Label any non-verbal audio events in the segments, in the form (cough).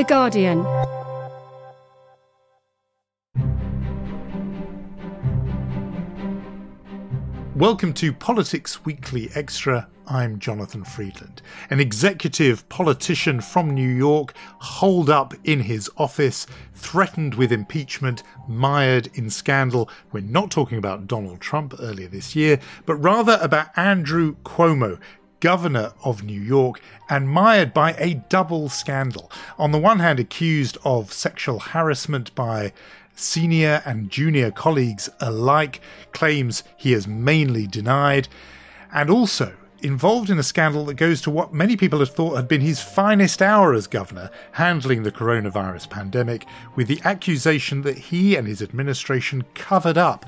The Guardian. Welcome to Politics Weekly Extra. I'm Jonathan Freedland. An executive politician from New York holed up in his office, threatened with impeachment, mired in scandal. We're not talking about Donald Trump earlier this year, but rather about Andrew Cuomo, governor of New York, and mired by a double scandal. On the one hand, accused of sexual harassment by senior and junior colleagues alike, claims he has mainly denied, and also involved in a scandal that goes to what many people have thought had been his finest hour as governor, handling the coronavirus pandemic, with the accusation that he and his administration covered up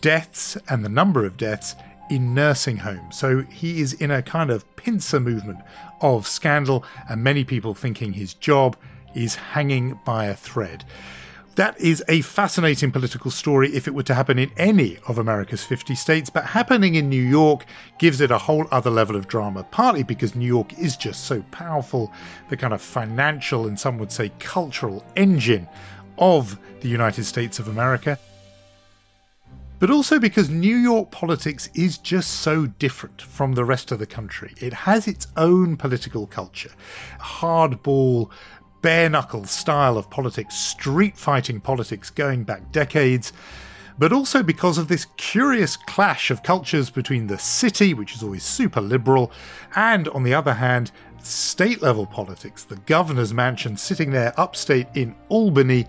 deaths and the number of deaths in nursing homes. So he is in a kind of pincer movement of scandal, and many people thinking his job is hanging by a thread. That is a fascinating political story if it were to happen in any of America's 50 states, but happening in New York gives it a whole other level of drama, partly because New York is just so powerful, the kind of financial and some would say cultural engine of the United States of America. But also because New York politics is just so different from the rest of the country. It has its own political culture. Hardball, bare knuckle style of politics, street fighting politics going back decades, but also because of this curious clash of cultures between the city, which is always super liberal, and on the other hand, state level politics, the governor's mansion sitting there upstate in Albany.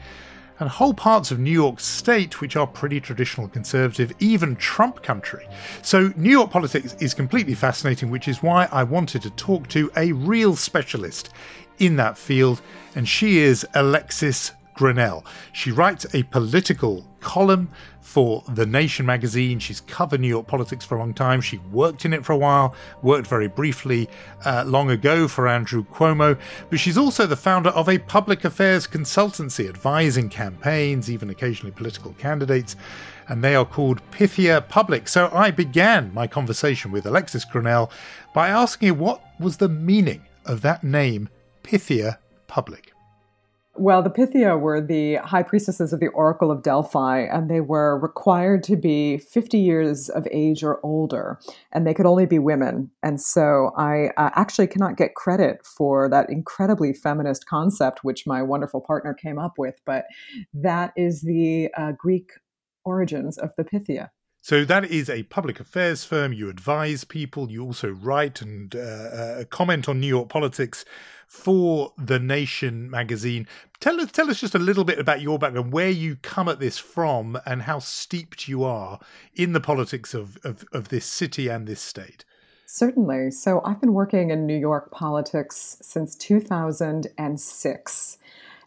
And whole parts of New York State, which are pretty traditional conservative, even Trump country. So, New York politics is completely fascinating, which is why I wanted to talk to a real specialist in that field, and she is Alexis Grenell. She writes a political column for The Nation magazine. She's covered New York politics for a long time. She worked in it for a while, worked very briefly uh, long ago for Andrew Cuomo, but she's also the founder of a public affairs consultancy advising campaigns, even occasionally political candidates, and they are called Pythia Public. So I began my conversation with Alexis Grenell by asking her what was the meaning of that name, Pythia Public. Well, the Pythia were the high priestesses of the Oracle of Delphi, and they were required to be 50 years of age or older, and they could only be women. And so I uh, actually cannot get credit for that incredibly feminist concept, which my wonderful partner came up with, but that is the uh, Greek origins of the Pythia. So that is a public affairs firm. You advise people. You also write and uh, uh, comment on New York politics for the Nation magazine. Tell us, tell us just a little bit about your background, where you come at this from, and how steeped you are in the politics of, of, of this city and this state. Certainly. So I've been working in New York politics since 2006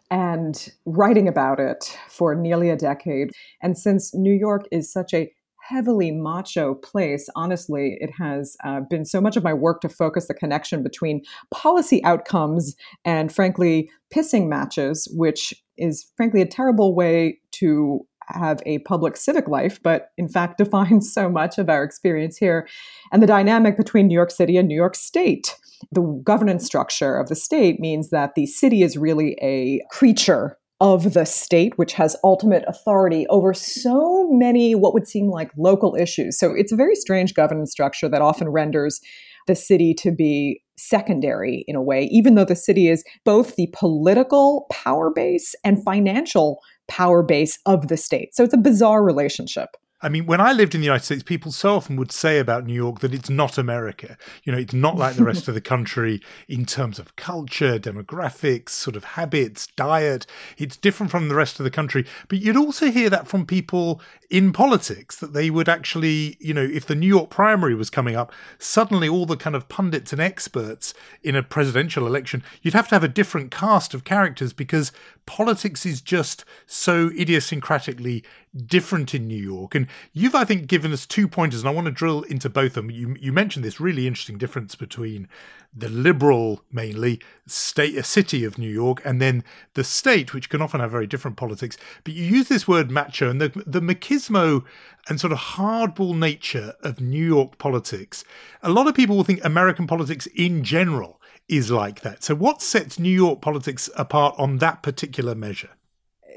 and writing about it for nearly a decade. And since New York is such a heavily macho place, honestly, it has uh, been so much of my work to focus the connection between policy outcomes and, frankly, pissing matches, which is, frankly, a terrible way to have a public civic life, but in fact (laughs) defines so much of our experience here. And the dynamic between New York City and New York State. The governance structure of the state means that the city is really a creature of the state, which has ultimate authority over so many what would seem like local issues. So it's a very strange governance structure that often renders the city to be secondary in a way, even though the city is both the political power base and financial power base of the state. So it's a bizarre relationship. I mean, when I lived in the United States, people so often would say about New York that it's not America. You know, it's not like the rest of the country in terms of culture, demographics, sort of habits, diet. It's different from the rest of the country. But you'd also hear that from people in politics that they would actually, you know, if the New York primary was coming up, suddenly all the kind of pundits and experts in a presidential election, you'd have to have a different cast of characters because politics is just so idiosyncratically different in New York. And you've, I think, given us two pointers, and I want to drill into both of them. You, you mentioned this really interesting difference between the liberal, mainly state, a city of New York, and then the state, which can often have very different politics. But you use this word macho, and the the machismo and sort of hardball nature of New York politics. A lot of people will think American politics in general is like that. So, what sets New York politics apart on that particular measure?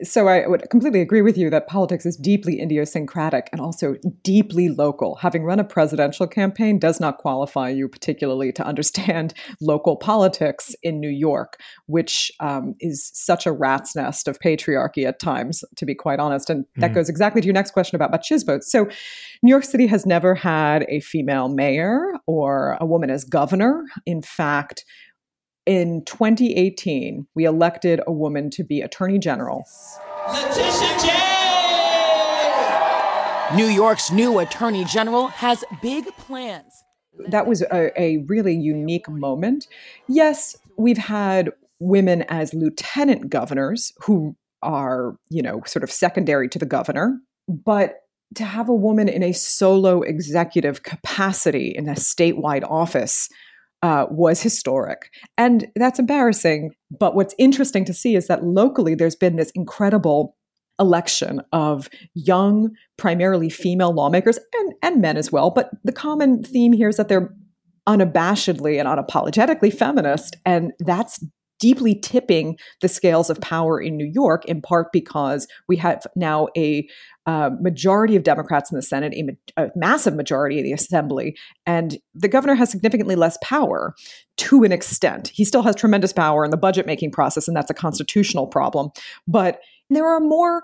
So I would completely agree with you that politics is deeply idiosyncratic and also deeply local. Having run a presidential campaign does not qualify you particularly to understand (laughs) local politics in New York, which um, is such a rat's nest of patriarchy at times, to be quite honest. And that mm. goes exactly to your next question about machismo. So, New York City has never had a female mayor or a woman as governor. In fact, in 2018, we elected a woman to be Attorney General. Letitia James! New York's new Attorney General has big plans. That was a, a really unique moment. Yes, we've had women as lieutenant governors who are, you know, sort of secondary to the governor, but to have a woman in a solo executive capacity in a statewide office uh, was historic. And that's embarrassing. But what's interesting to see is that locally there's been this incredible election of young, primarily female lawmakers and, and men as well. But the common theme here is that they're unabashedly and unapologetically feminist. And that's deeply tipping the scales of power in New York, in part because we have now a uh, majority of Democrats in the Senate, a, a, massive majority in the Assembly, and the governor has significantly less power to an extent. He still has tremendous power in the budget making process, and that's a constitutional problem. But there are more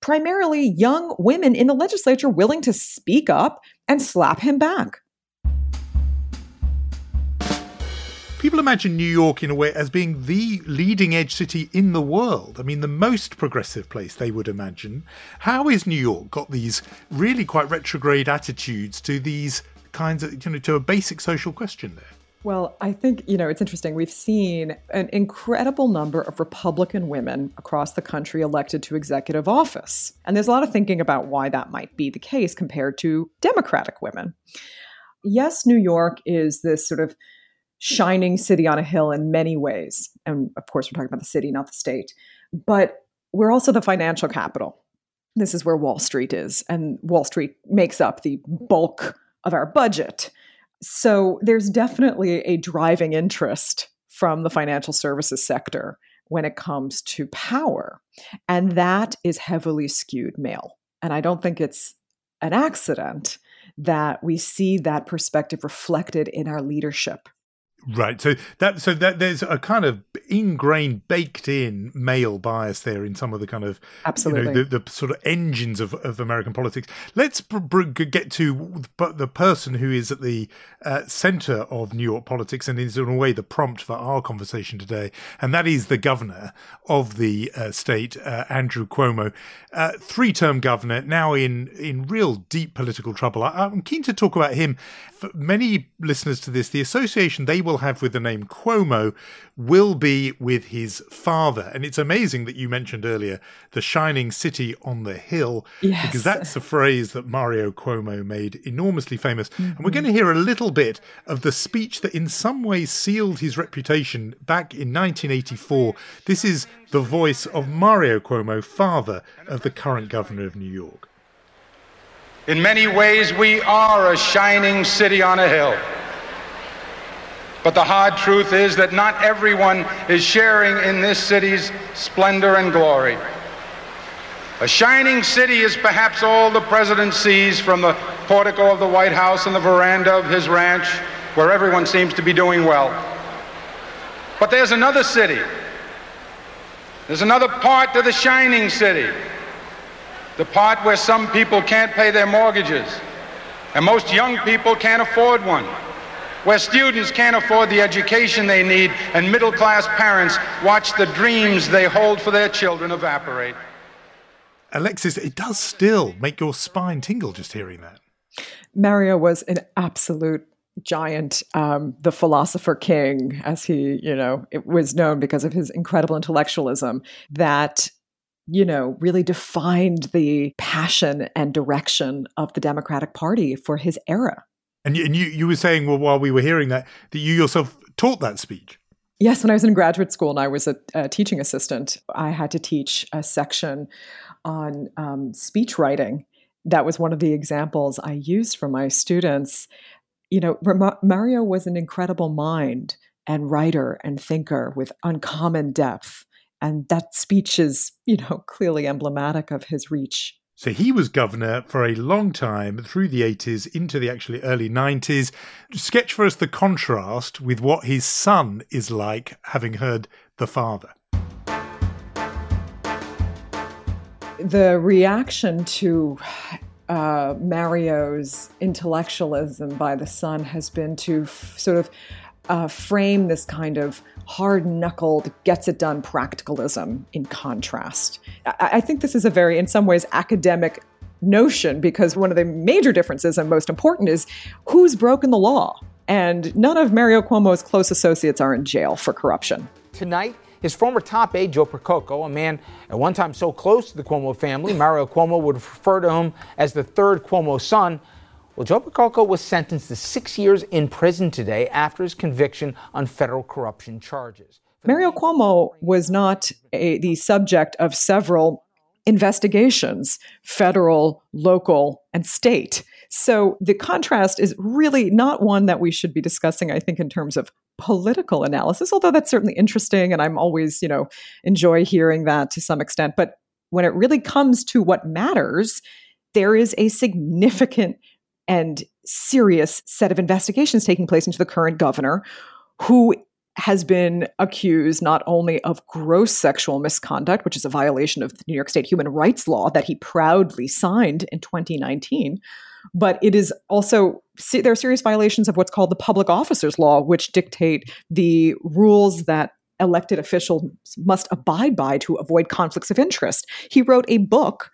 primarily young women in the legislature willing to speak up and slap him back. People imagine New York in a way as being the leading edge city in the world. I mean, the most progressive place they would imagine. How is New York got these really quite retrograde attitudes to these kinds of, you know, to a basic social question there? Well, I think, you know, it's interesting. We've seen an incredible number of Republican women across the country elected to executive office. And there's a lot of thinking about why that might be the case compared to Democratic women. Yes, New York is this sort of shining city on a hill in many ways. And of course, we're talking about the city, not the state. But we're also the financial capital. This is where Wall Street is, and Wall Street makes up the bulk of our budget. So there's definitely a driving interest from the financial services sector when it comes to power. And that is heavily skewed male. And I don't think it's an accident that we see that perspective reflected in our leadership Right. So that so that there's a kind of ingrained, baked in male bias there in some of the kind of absolutely you know, the, the sort of engines of, of American politics. Let's br- br- get to the person who is at the uh, center of New York politics and is in a way the prompt for our conversation today, and that is the governor of the uh, state, uh, Andrew Cuomo, uh, three-term governor, now in in real deep political trouble. I, I'm keen to talk about him. For many listeners to this, the association they will have with the name Cuomo will be with his father. And it's amazing that you mentioned earlier the shining city on the hill, yes. because that's a phrase that Mario Cuomo made enormously famous. Mm-hmm. And we're going to hear a little bit of the speech that in some ways sealed his reputation back in 1984. This is the voice of Mario Cuomo, father of the current governor of New York. In many ways, we are a shining city on a hill. But the hard truth is that not everyone is sharing in this city's splendor and glory. A shining city is perhaps all the president sees from the portico of the White House and the veranda of his ranch where everyone seems to be doing well. But there's another city. There's another part to the shining city. The part where some people can't pay their mortgages, and most young people can't afford one. Where students can't afford the education they need, and middle class parents watch the dreams they hold for their children evaporate. Alexis, it does still make your spine tingle just hearing that. Mario was an absolute giant, um, the philosopher king, as he, you know, it was known because of his incredible intellectualism that, you know, really defined the passion and direction of the Democratic Party for his era. And you, and you, you were saying, well, while we were hearing that, that you yourself taught that speech. Yes, when I was in graduate school and I was a, a teaching assistant, I had to teach a section on um, speech writing. That was one of the examples I used for my students you know, Mario was an incredible mind and writer and thinker with uncommon depth. And that speech is, you know, clearly emblematic of his reach. So he was governor for a long time through the 80s into the actually early 90s. Sketch for us the contrast with what his son is like, having heard the father. The reaction to uh, Mario's intellectualism by the son has been to f- sort of uh, frame this kind of hard knuckled, gets it done practicalism in contrast. I-, I think this is a very, in some ways, academic notion because one of the major differences and most important is who's broken the law. And none of Mario Cuomo's close associates are in jail for corruption. Tonight, his former top aide, Joe Percoco, a man at one time so close to the Cuomo family, Mario Cuomo would refer to him as the third Cuomo son. Well, Joe Percoco was sentenced to six years in prison today after his conviction on federal corruption charges. Mario Cuomo was not a, the subject of several investigations, federal, local, and state. So the contrast is really not one that we should be discussing, I think, in terms of political analysis, although that's certainly interesting. And I'm always, you know, enjoy hearing that to some extent. But when it really comes to what matters, there is a significant and serious set of investigations taking place into the current governor who has been accused not only of gross sexual misconduct, which is a violation of the New York State human rights law that he proudly signed in 2019, but it is also there are serious violations of what's called the public officers law, which dictate the rules that elected officials must abide by to avoid conflicts of interest. He wrote a book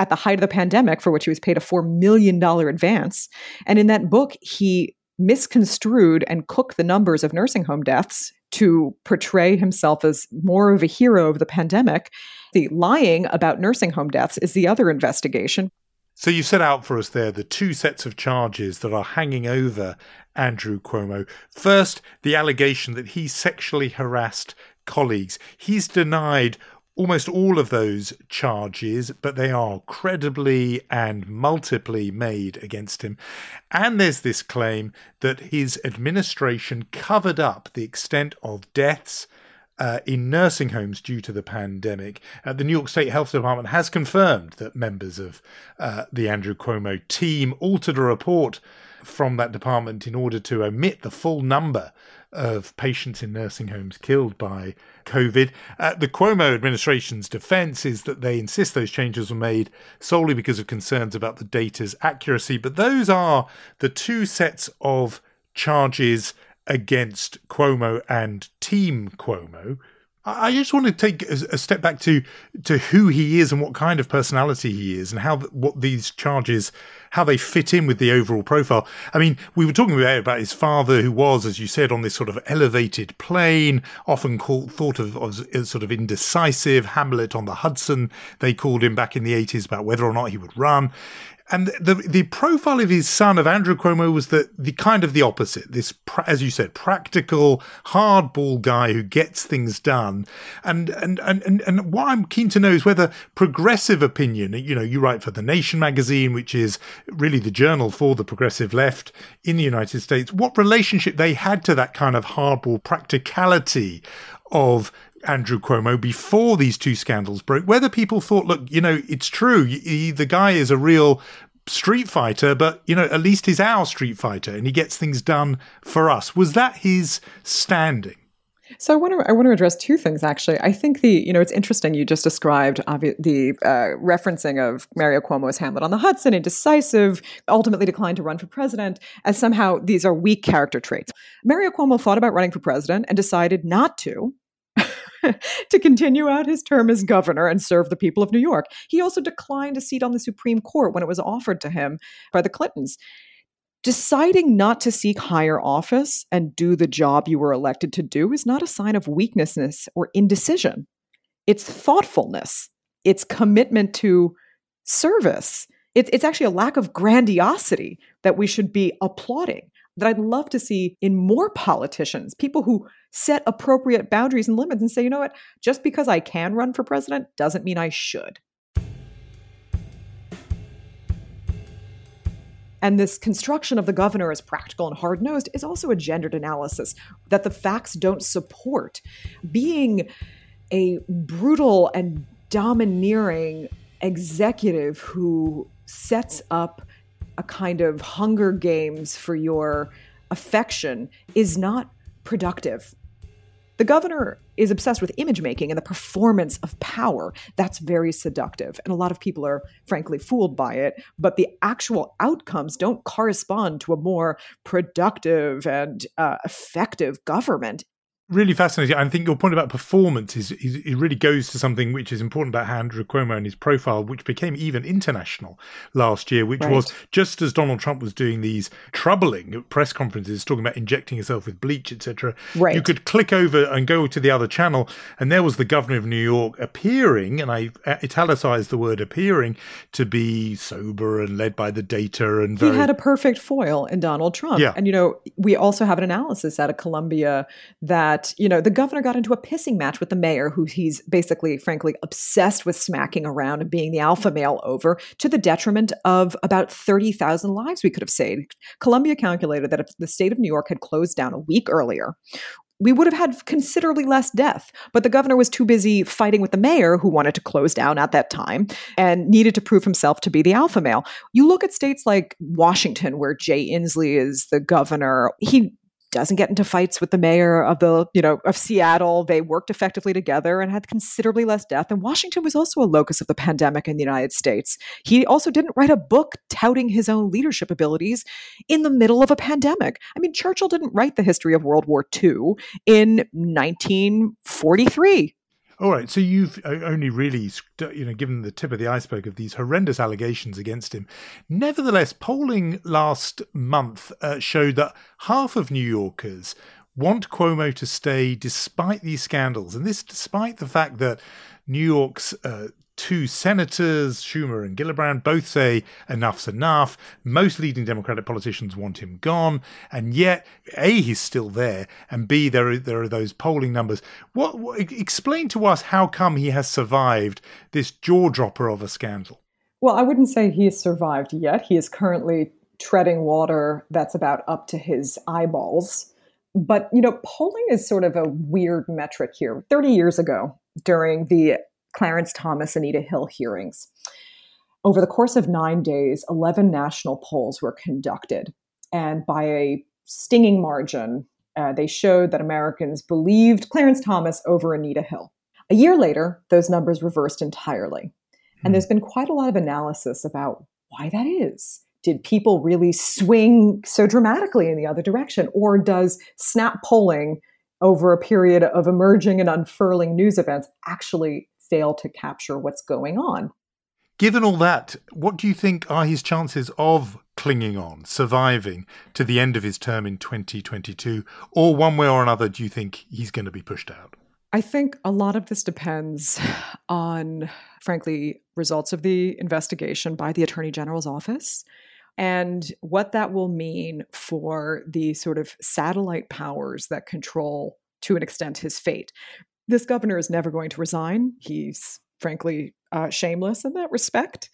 at the height of the pandemic for which he was paid a $4 million advance. And in that book, he misconstrued and cooked the numbers of nursing home deaths to portray himself as more of a hero of the pandemic. The lying about nursing home deaths is the other investigation. So you set out for us there the two sets of charges that are hanging over Andrew Cuomo. First, the allegation that he sexually harassed colleagues. He's denied almost all of those charges, but they are credibly and multiply made against him. And there's this claim that his administration covered up the extent of deaths uh, in nursing homes due to the pandemic. Uh, the New York State Health Department has confirmed that members of uh, the Andrew Cuomo team altered a report from that department in order to omit the full number of patients in nursing homes killed by COVID. Uh, the Cuomo administration's defense is that they insist those changes were made solely because of concerns about the data's accuracy. But those are the two sets of charges against Cuomo and Team Cuomo. I just want to take a step back to to who he is and what kind of personality he is, and how what these charges how they fit in with the overall profile. I mean, we were talking about, about his father, who was, as you said, on this sort of elevated plane, often called thought of as sort of indecisive. Hamlet on the Hudson, they called him back in the eighties about whether or not he would run and the the profile of his son of Andrew Cuomo was the the kind of the opposite. This, as you said, practical, hardball guy who gets things done. And and and and, and what I'm keen to know is whether progressive opinion. You know, you write for the Nation magazine, which is really the journal for the progressive left in the United States. What relationship they had to that kind of hardball practicality of Andrew Cuomo before these two scandals broke, whether people thought, look, you know, it's true, the guy is a real Street Fighter, but you know, at least he's our Street Fighter and he gets things done for us. Was that his standing? So I want to I want to address two things actually. I think the you know it's interesting you just described obvi- the uh, referencing of Mario Cuomo's Hamlet on the Hudson, indecisive, ultimately declined to run for president, as somehow these are weak character traits. Mario Cuomo thought about running for president and decided not to. (laughs) to continue out his term as governor and serve the people of New York. He also declined a seat on the Supreme Court when it was offered to him by the Clintons deciding not to seek higher office and do the job you were elected to do is not a sign of weakness or indecision. It's thoughtfulness, it's commitment to service. It's actually a lack of grandiosity that we should be applauding. That I'd love to see in more politicians, people who set appropriate boundaries and limits and say, you know what, just because I can run for president doesn't mean I should. And this construction of the governor as practical and hard nosed is also a gendered analysis that the facts don't support. Being a brutal and domineering executive who sets up a kind of hunger games for your affection is not productive. The governor is obsessed with image making and the performance of power. That's very seductive. And a lot of people are, frankly, fooled by it. But the actual outcomes don't correspond to a more productive and uh, effective government really fascinating. I think your point about performance is, is, it really goes to something which is important about Andrew Cuomo and his profile, which became even international last year, which right. was just as Donald Trump was doing these troubling press conferences, talking about injecting himself with bleach, etc. Right. You could click over and go to the other channel, and there was the governor of New York appearing, and I uh, italicized the word appearing to be sober and led by the data. And very... he had a perfect foil in Donald Trump. Yeah. And you know, we also have an analysis out of Columbia that that, you know, the governor got into a pissing match with the mayor, who he's basically, frankly, obsessed with smacking around and being the alpha male over to the detriment of about 30,000 lives we could have saved. Columbia calculated that if the state of New York had closed down a week earlier, we would have had considerably less death. But the governor was too busy fighting with the mayor, who wanted to close down at that time and needed to prove himself to be the alpha male. You look at states like Washington, where Jay Inslee is the governor. He doesn't get into fights with the mayor of the you know of Seattle. They worked effectively together and had considerably less death. And Washington was also a locus of the pandemic in the United States. He also didn't write a book touting his own leadership abilities in the middle of a pandemic. I mean, Churchill didn't write the history of World War II in 1943. All right, so you've only really, you know, given the tip of the iceberg of these horrendous allegations against him. Nevertheless, polling last month uh, showed that half of New Yorkers want Cuomo to stay despite these scandals, and this despite the fact that New York's uh, two senators, Schumer and Gillibrand, both say enough's enough. Most leading Democratic politicians want him gone, and yet a he's still there, and b there are there are those polling numbers. What, what explain to us how come he has survived this jaw dropper of a scandal? Well, I wouldn't say he has survived yet. He is currently treading water that's about up to his eyeballs. But, you know, polling is sort of a weird metric here. 30 years ago, during the Clarence Thomas, Anita Hill hearings. Over the course of nine days, 11 national polls were conducted. And by a stinging margin, uh, they showed that Americans believed Clarence Thomas over Anita Hill. A year later, those numbers reversed entirely. And hmm. there's been quite a lot of analysis about why that is. Did people really swing so dramatically in the other direction? Or does snap polling over a period of emerging and unfurling news events actually fail to capture what's going on. Given all that, what do you think are his chances of clinging on, surviving to the end of his term in 2022? Or one way or another, do you think he's going to be pushed out? I think a lot of this depends (sighs) on, frankly, results of the investigation by the Attorney General's office and what that will mean for the sort of satellite powers that control to an extent his fate this governor is never going to resign. He's frankly uh, shameless in that respect.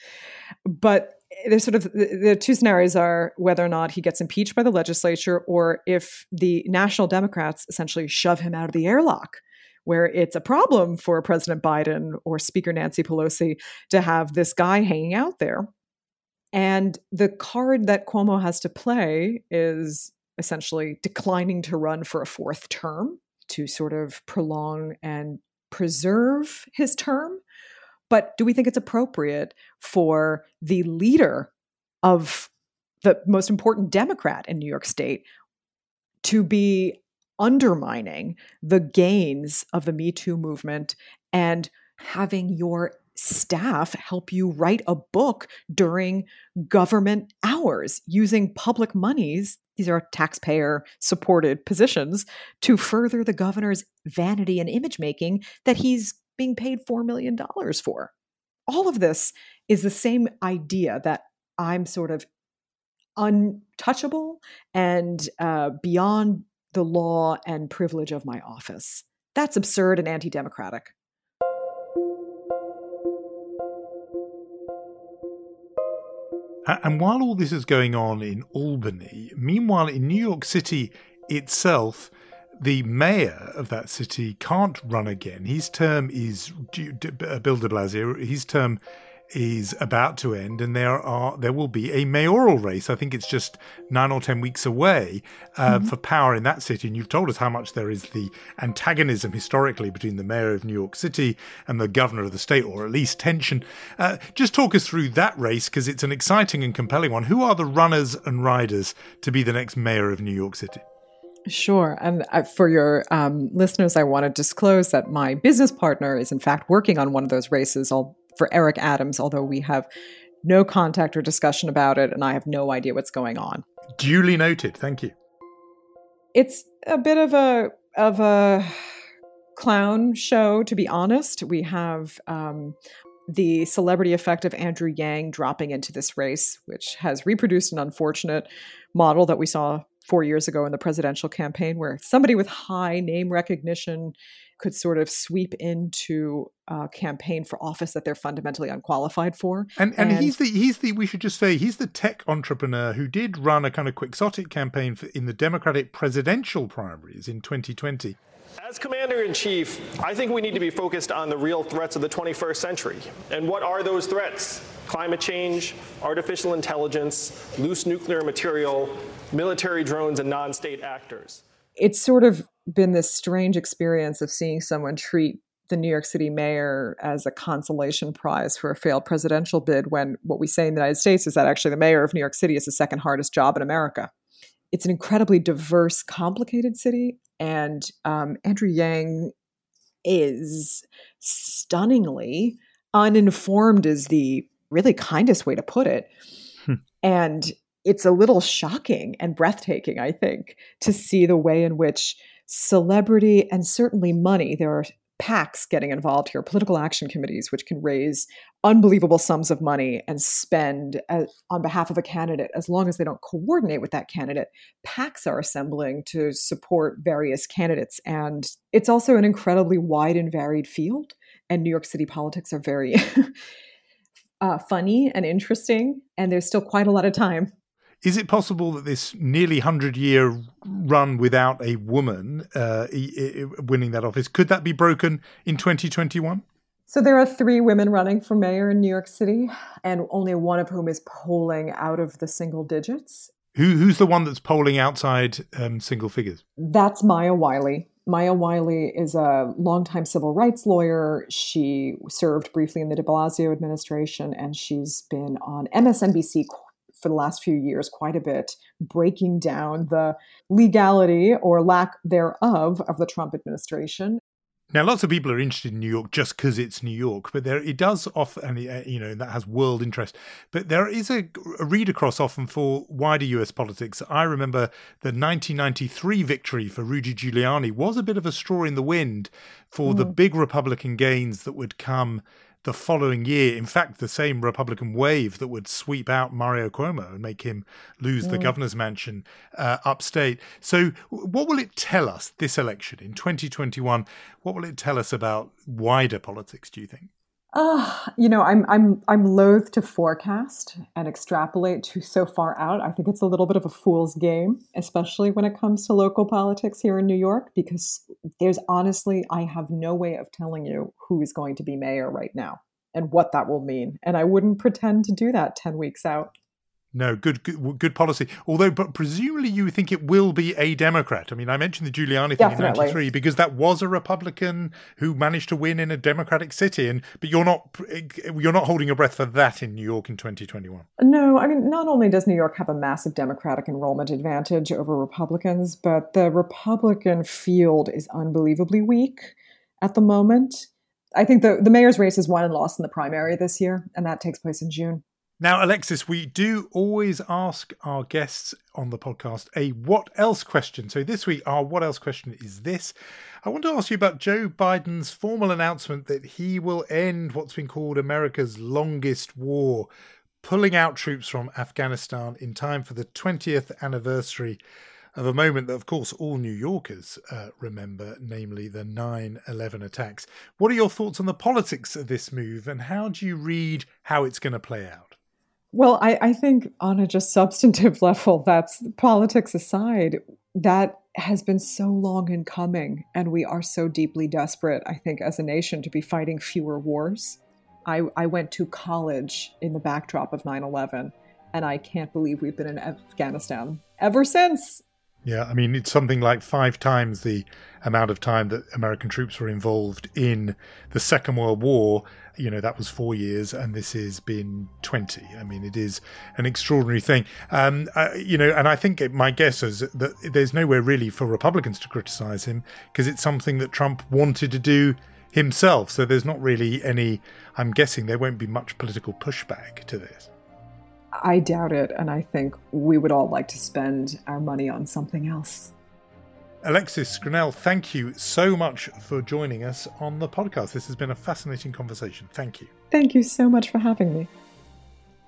But there's sort of the, the two scenarios are whether or not he gets impeached by the legislature or if the national Democrats essentially shove him out of the airlock where it's a problem for President Biden or Speaker Nancy Pelosi to have this guy hanging out there. And the card that Cuomo has to play is essentially declining to run for a fourth term to sort of prolong and preserve his term. But do we think it's appropriate for the leader of the most important Democrat in New York State to be undermining the gains of the Me Too movement and having your staff help you write a book during government hours using public monies. These are taxpayer supported positions to further the governor's vanity and image making that he's being paid $4 million for. All of this is the same idea that I'm sort of untouchable and uh, beyond the law and privilege of my office. That's absurd and anti democratic. And while all this is going on in Albany, meanwhile in New York City itself, the mayor of that city can't run again. His term is uh, Bill De Blasio. His term is about to end, and there are there will be a mayoral race. I think it's just nine or ten weeks away uh, mm-hmm. for power in that city. And you've told us how much there is the antagonism historically between the mayor of New York City and the governor of the state, or at least tension. Uh, just talk us through that race because it's an exciting and compelling one. Who are the runners and riders to be the next mayor of New York City? Sure. And uh, for your um, listeners, I want to disclose that my business partner is, in fact, working on one of those races for Eric Adams, although we have no contact or discussion about it, and I have no idea what's going on. Duly noted. Thank you. It's a bit of a of a clown show, to be honest. We have um, the celebrity effect of Andrew Yang dropping into this race, which has reproduced an unfortunate model that we saw four years ago in the presidential campaign, where somebody with high name recognition could sort of sweep into a campaign for office that they're fundamentally unqualified for. And, and, and he's the he's the we should just say he's the tech entrepreneur who did run a kind of quixotic campaign for, in the Democratic presidential primaries in 2020. As commander in chief, I think we need to be focused on the real threats of the 21st century. And what are those threats? Climate change, artificial intelligence, loose nuclear material, military drones, and non state actors. It's sort of been this strange experience of seeing someone treat the New York City mayor as a consolation prize for a failed presidential bid when what we say in the United States is that actually the mayor of New York City is the second hardest job in America. It's an incredibly diverse, complicated city, and um, Andrew Yang is stunningly uninformed, is the really kindest way to put it. Hmm. And it's a little shocking and breathtaking, I think, to see the way in which celebrity and certainly money, there are PACs getting involved here, political action committees, which can raise unbelievable sums of money and spend as, uh, on behalf of a candidate as long as they don't coordinate with that candidate. PACs are assembling to support various candidates. And it's also an incredibly wide and varied field. And New York City politics are very (laughs) uh, funny and interesting. And there's still quite a lot of time is it possible that this nearly 100 year run without a woman uh, winning that office, could that be broken in 2021? So there are three women running for mayor in New York City, and only one of whom is polling out of the single digits. Who, who's the one that's polling outside um, single figures? That's Maya Wiley. Maya Wiley is a longtime civil rights lawyer. She served briefly in the de Blasio administration, and she's been on MSNBC for the last few years quite a bit, breaking down the legality or lack thereof of the Trump administration. Now, lots of people are interested in New York just because it's New York, but there it does offer, and uh, you know that has world interest. But there is a, a read across often for wider U.S. politics. I remember the 1993 victory for Rudy Giuliani was a bit of a straw in the wind for mm. the big Republican gains that would come the following year. In fact, the same Republican wave that would sweep out Mario Cuomo and make him lose mm. the governor's mansion uh, upstate. So, what will it tell us this election in 2021? What will it tell us about wider politics, do you think? Uh, you know, I'm I'm I'm loath to forecast and extrapolate too so far out. I think it's a little bit of a fool's game, especially when it comes to local politics here in New York, because there's honestly I have no way of telling you who is going to be mayor right now and what that will mean. And I wouldn't pretend to do that 10 weeks out. No, good, good, good policy. Although, but presumably you think it will be a Democrat. I mean, I mentioned the Giuliani thing Definitely. in '93 because that was a Republican who managed to win in a Democratic city, and but you're not you're not holding your breath for that in New York in 2021. No, I mean, not only does New York have a massive Democratic enrollment advantage over Republicans, but the Republican field is unbelievably weak at the moment. I think the, the mayor's race is won and lost in the primary this year, and that takes place in June. Now, Alexis, we do always ask our guests on the podcast a what else question. So this week, our what else question is this. I want to ask you about Joe Biden's formal announcement that he will end what's been called America's longest war, pulling out troops from Afghanistan in time for the 20th anniversary of a moment that, of course, all New Yorkers uh, remember, namely the 9 11 attacks. What are your thoughts on the politics of this move, and how do you read how it's going to play out? Well, I, I think on a just substantive (laughs) level, that's politics aside, that has been so long in coming, and we are so deeply desperate, I think, as a nation to be fighting fewer wars. I, I went to college in the backdrop of 9 11, and I can't believe we've been in Afghanistan ever since. Yeah, I mean, it's something like five times the amount of time that American troops were involved in the Second World War. You know, that was four years, and this has been 20. I mean, it is an extraordinary thing. Um, uh, you know, and I think it, my guess is that there's nowhere really for Republicans to criticize him because it's something that Trump wanted to do himself. So there's not really any, I'm guessing there won't be much political pushback to this. I doubt it, and I think we would all like to spend our money on something else. Alexis Grenell, thank you so much for joining us on the podcast. This has been a fascinating conversation. Thank you. Thank you so much for having me.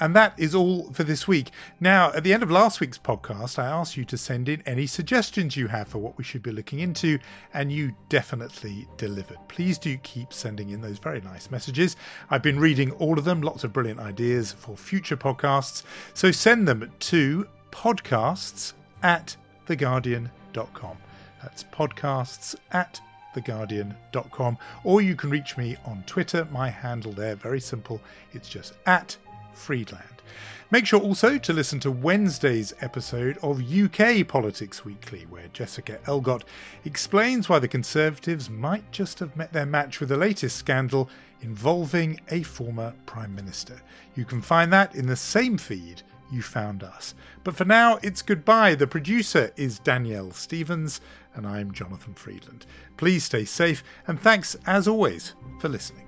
And that is all for this week. Now, at the end of last week's podcast, I asked you to send in any suggestions you have for what we should be looking into, and you definitely delivered. Please do keep sending in those very nice messages. I've been reading all of them, lots of brilliant ideas for future podcasts. So send them to podcasts at theguardian.com. That's podcasts at theguardian.com. Or you can reach me on Twitter. My handle there, very simple. It's just at Freedland. Make sure also to listen to Wednesday's episode of UK Politics Weekly, where Jessica Elgot explains why the Conservatives might just have met their match with the latest scandal involving a former Prime Minister. You can find that in the same feed you found us. But for now, it's goodbye. The producer is Danielle Stevens, and I'm Jonathan Freedland. Please stay safe, and thanks as always for listening.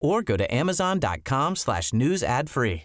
or go to amazon.com slash news ad free.